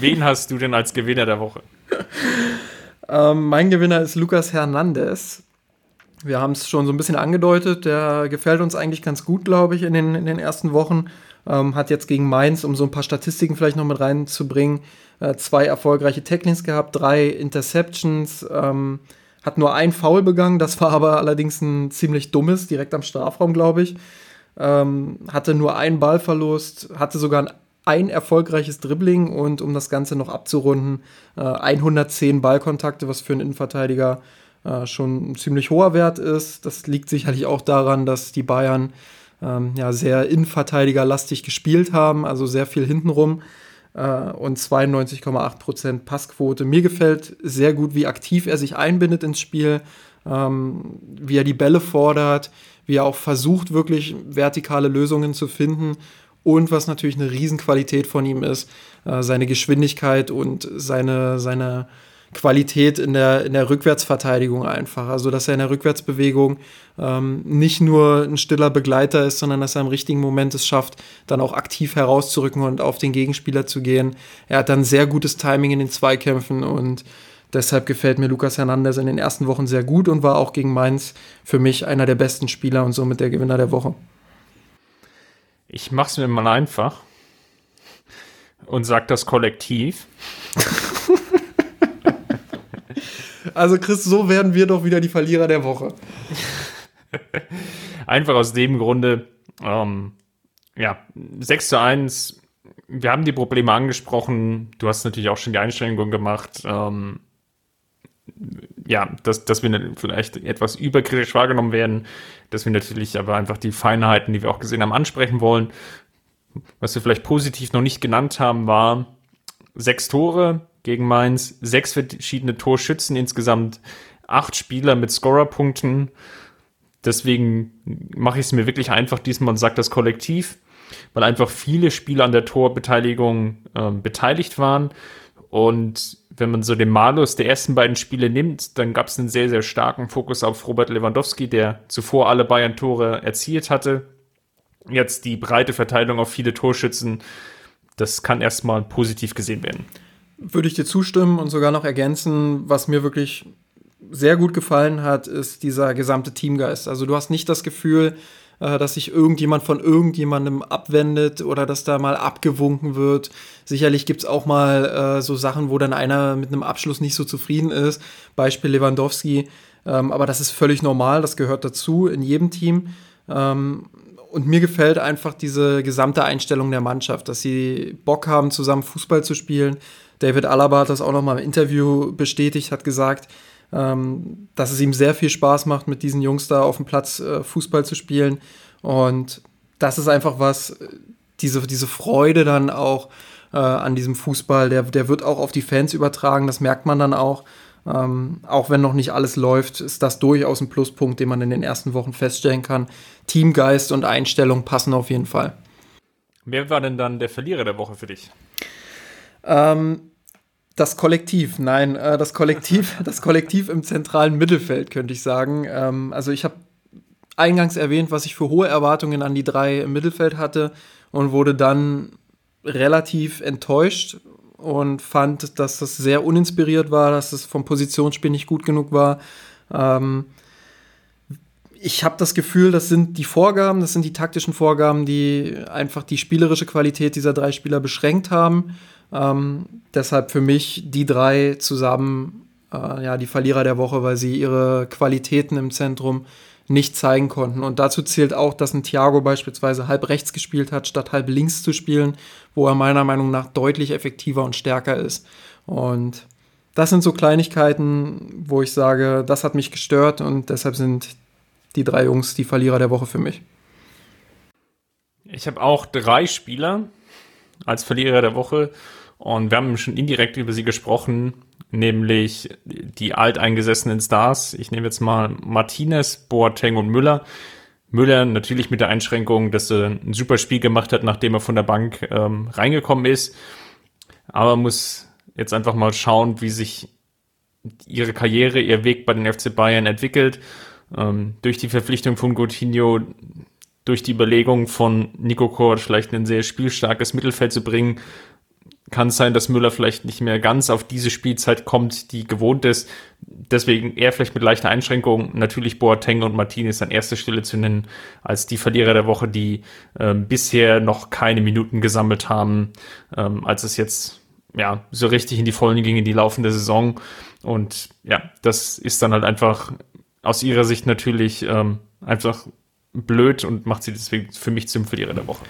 Wen hast du denn als Gewinner der Woche? ähm, mein Gewinner ist Lukas Hernandez. Wir haben es schon so ein bisschen angedeutet. Der gefällt uns eigentlich ganz gut, glaube ich, in den, in den ersten Wochen. Ähm, hat jetzt gegen Mainz, um so ein paar Statistiken vielleicht noch mit reinzubringen, äh, zwei erfolgreiche Tacklings gehabt, drei Interceptions, ähm, hat nur ein Foul begangen. Das war aber allerdings ein ziemlich dummes, direkt am Strafraum, glaube ich. Ähm, hatte nur einen Ballverlust, hatte sogar ein ein erfolgreiches Dribbling und um das Ganze noch abzurunden, äh, 110 Ballkontakte, was für einen Innenverteidiger äh, schon ein ziemlich hoher Wert ist. Das liegt sicherlich auch daran, dass die Bayern ähm, ja sehr innenverteidigerlastig gespielt haben, also sehr viel hintenrum und 92,8% Passquote. Mir gefällt sehr gut, wie aktiv er sich einbindet ins Spiel, ähm, wie er die Bälle fordert, wie er auch versucht, wirklich vertikale Lösungen zu finden und was natürlich eine Riesenqualität von ihm ist, äh, seine Geschwindigkeit und seine, seine Qualität in der, in der Rückwärtsverteidigung einfach. Also, dass er in der Rückwärtsbewegung ähm, nicht nur ein stiller Begleiter ist, sondern dass er im richtigen Moment es schafft, dann auch aktiv herauszurücken und auf den Gegenspieler zu gehen. Er hat dann sehr gutes Timing in den Zweikämpfen und deshalb gefällt mir Lukas Hernandez in den ersten Wochen sehr gut und war auch gegen Mainz für mich einer der besten Spieler und somit der Gewinner der Woche. Ich mach's mir mal einfach und sag das Kollektiv. <laughs> Also Chris, so werden wir doch wieder die Verlierer der Woche. <laughs> Einfach aus dem Grunde, ähm, ja, 6 zu 1, wir haben die Probleme angesprochen, du hast natürlich auch schon die Einschränkung gemacht, ähm, ja, dass, dass wir vielleicht etwas überkritisch wahrgenommen werden, dass wir natürlich aber einfach die Feinheiten, die wir auch gesehen haben, ansprechen wollen. Was wir vielleicht positiv noch nicht genannt haben, war sechs Tore gegen Mainz, sechs verschiedene Torschützen, insgesamt acht Spieler mit Scorerpunkten. Deswegen mache ich es mir wirklich einfach diesmal und sage das Kollektiv, weil einfach viele Spieler an der Torbeteiligung äh, beteiligt waren und wenn man so den Malus der ersten beiden Spiele nimmt, dann gab es einen sehr, sehr starken Fokus auf Robert Lewandowski, der zuvor alle Bayern-Tore erzielt hatte. Jetzt die breite Verteilung auf viele Torschützen, das kann erstmal positiv gesehen werden. Würde ich dir zustimmen und sogar noch ergänzen, was mir wirklich sehr gut gefallen hat, ist dieser gesamte Teamgeist. Also du hast nicht das Gefühl, äh, dass sich irgendjemand von irgendjemandem abwendet oder dass da mal abgewunken wird. Sicherlich gibt es auch mal äh, so Sachen, wo dann einer mit einem Abschluss nicht so zufrieden ist. Beispiel Lewandowski. Ähm, aber das ist völlig normal, das gehört dazu in jedem Team. Ähm, und mir gefällt einfach diese gesamte Einstellung der Mannschaft, dass sie Bock haben, zusammen Fußball zu spielen. David Alaba hat das auch noch mal im Interview bestätigt, hat gesagt, ähm, dass es ihm sehr viel Spaß macht, mit diesen Jungs da auf dem Platz äh, Fußball zu spielen. Und das ist einfach was, diese, diese Freude dann auch äh, an diesem Fußball, der, der wird auch auf die Fans übertragen, das merkt man dann auch. Ähm, auch wenn noch nicht alles läuft, ist das durchaus ein Pluspunkt, den man in den ersten Wochen feststellen kann. Teamgeist und Einstellung passen auf jeden Fall. Wer war denn dann der Verlierer der Woche für dich? Ähm, das Kollektiv, nein, äh, das Kollektiv, <laughs> das Kollektiv im zentralen Mittelfeld, könnte ich sagen. Ähm, also ich habe eingangs erwähnt, was ich für hohe Erwartungen an die drei im Mittelfeld hatte und wurde dann relativ enttäuscht und fand, dass das sehr uninspiriert war, dass es vom Positionsspiel nicht gut genug war. Ähm, ich habe das Gefühl, das sind die Vorgaben, das sind die taktischen Vorgaben, die einfach die spielerische Qualität dieser drei Spieler beschränkt haben. Ähm, deshalb für mich die drei zusammen äh, ja, die Verlierer der Woche, weil sie ihre Qualitäten im Zentrum nicht zeigen konnten. Und dazu zählt auch, dass ein Thiago beispielsweise halb rechts gespielt hat, statt halb links zu spielen, wo er meiner Meinung nach deutlich effektiver und stärker ist. Und das sind so Kleinigkeiten, wo ich sage, das hat mich gestört und deshalb sind die drei Jungs die Verlierer der Woche für mich. Ich habe auch drei Spieler als Verlierer der Woche und wir haben schon indirekt über sie gesprochen, nämlich die alteingesessenen Stars. Ich nehme jetzt mal Martinez, Boateng und Müller. Müller natürlich mit der Einschränkung, dass er ein super Spiel gemacht hat, nachdem er von der Bank ähm, reingekommen ist. Aber muss jetzt einfach mal schauen, wie sich ihre Karriere, ihr Weg bei den FC Bayern entwickelt. Ähm, durch die Verpflichtung von Coutinho, durch die Überlegung von Nico Kovac vielleicht ein sehr spielstarkes Mittelfeld zu bringen, kann es sein, dass Müller vielleicht nicht mehr ganz auf diese Spielzeit kommt, die gewohnt ist. Deswegen eher vielleicht mit leichter Einschränkung natürlich Boateng und Martinez an erster Stelle zu nennen, als die Verlierer der Woche, die ähm, bisher noch keine Minuten gesammelt haben, ähm, als es jetzt ja so richtig in die Vollen ging in die laufende Saison. Und ja, das ist dann halt einfach aus ihrer Sicht natürlich ähm, einfach blöd und macht sie deswegen für mich zum Verlierer der Woche.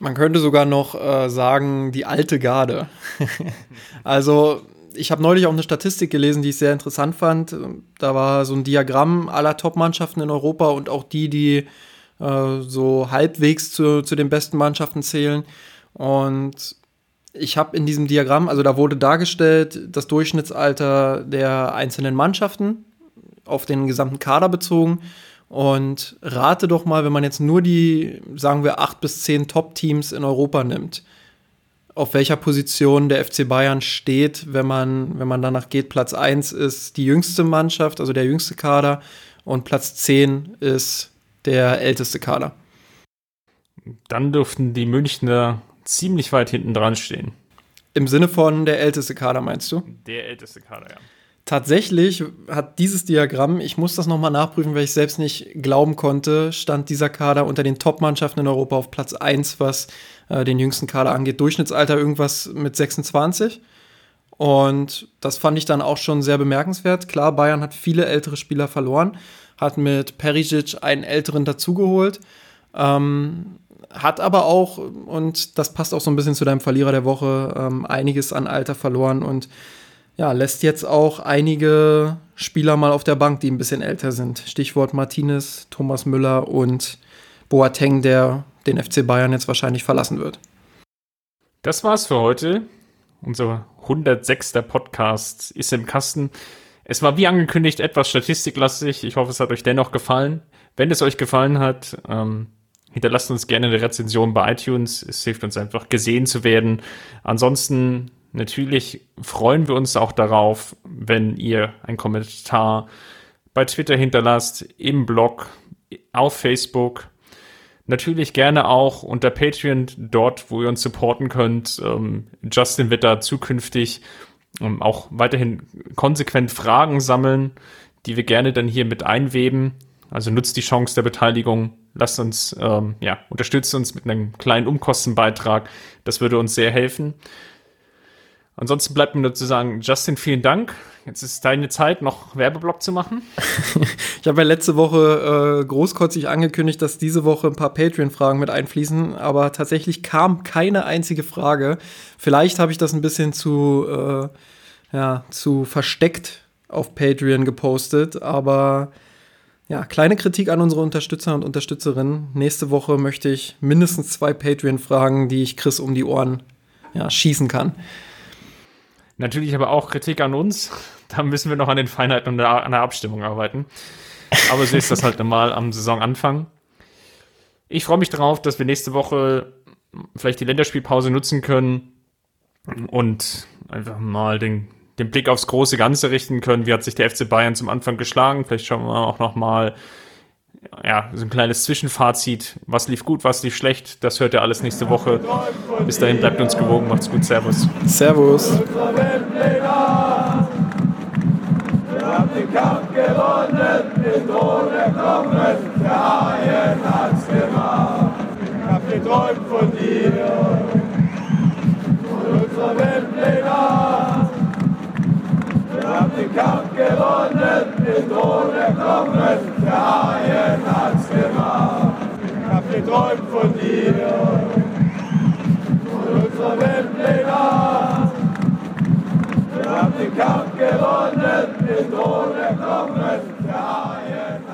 Man könnte sogar noch äh, sagen, die alte Garde. <laughs> also, ich habe neulich auch eine Statistik gelesen, die ich sehr interessant fand. Da war so ein Diagramm aller Top-Mannschaften in Europa und auch die, die äh, so halbwegs zu, zu den besten Mannschaften zählen. Und ich habe in diesem Diagramm, also da wurde dargestellt, das Durchschnittsalter der einzelnen Mannschaften auf den gesamten Kader bezogen und rate doch mal, wenn man jetzt nur die, sagen wir, acht bis zehn Top-Teams in Europa nimmt, auf welcher Position der FC Bayern steht, wenn man, wenn man danach geht. Platz 1 ist die jüngste Mannschaft, also der jüngste Kader, und Platz 10 ist der älteste Kader. Dann dürften die Münchner ziemlich weit hinten dran stehen. Im Sinne von der älteste Kader, meinst du? Der älteste Kader, ja. Tatsächlich hat dieses Diagramm, ich muss das nochmal nachprüfen, weil ich selbst nicht glauben konnte, stand dieser Kader unter den Top-Mannschaften in Europa auf Platz 1, was äh, den jüngsten Kader angeht. Durchschnittsalter irgendwas mit 26. Und das fand ich dann auch schon sehr bemerkenswert. Klar, Bayern hat viele ältere Spieler verloren, hat mit Perisic einen älteren dazugeholt, ähm, hat aber auch, und das passt auch so ein bisschen zu deinem Verlierer der Woche, ähm, einiges an Alter verloren und ja, lässt jetzt auch einige Spieler mal auf der Bank, die ein bisschen älter sind. Stichwort Martinez, Thomas Müller und Boateng, der den FC Bayern jetzt wahrscheinlich verlassen wird. Das war's für heute. Unser 106. Podcast ist im Kasten. Es war wie angekündigt etwas statistiklastig. Ich hoffe, es hat euch dennoch gefallen. Wenn es euch gefallen hat, ähm, hinterlasst uns gerne eine Rezension bei iTunes. Es hilft uns einfach gesehen zu werden. Ansonsten Natürlich freuen wir uns auch darauf, wenn ihr einen Kommentar bei Twitter hinterlasst, im Blog, auf Facebook. Natürlich gerne auch unter Patreon, dort, wo ihr uns supporten könnt. Ähm, Justin wird da zukünftig ähm, auch weiterhin konsequent Fragen sammeln, die wir gerne dann hier mit einweben. Also nutzt die Chance der Beteiligung, lasst uns, ähm, ja, unterstützt uns mit einem kleinen Umkostenbeitrag. Das würde uns sehr helfen. Ansonsten bleibt mir nur zu sagen, Justin, vielen Dank. Jetzt ist deine Zeit, noch Werbeblock zu machen. <laughs> ich habe ja letzte Woche äh, großkotzig angekündigt, dass diese Woche ein paar Patreon-Fragen mit einfließen, aber tatsächlich kam keine einzige Frage. Vielleicht habe ich das ein bisschen zu, äh, ja, zu versteckt auf Patreon gepostet. Aber ja, kleine Kritik an unsere Unterstützer und Unterstützerinnen. Nächste Woche möchte ich mindestens zwei Patreon-Fragen, die ich Chris um die Ohren ja, schießen kann. Natürlich aber auch Kritik an uns. <laughs> Da müssen wir noch an den Feinheiten und an der Abstimmung arbeiten. Aber so ist das halt normal am Saisonanfang. Ich freue mich darauf, dass wir nächste Woche vielleicht die Länderspielpause nutzen können und einfach mal den, den Blick aufs große Ganze richten können. Wie hat sich der FC Bayern zum Anfang geschlagen? Vielleicht schauen wir auch noch mal ja, so ein kleines Zwischenfazit. Was lief gut, was lief schlecht? Das hört ihr alles nächste Woche. Bis dahin bleibt uns gewogen. Macht's gut. Servus. Servus. Wir haben den Kampf gewonnen, den Thron erkommen, der Haien hat's gemacht. Ich hab geträumt von dir, den Kampf gewonnen, mit ohne Kommen, der Haien hat's gemacht. Ich hab geträumt von dir, von unserer Welt, Wir haben den Kampf gewonnen, mit ohne Kommen, der Haien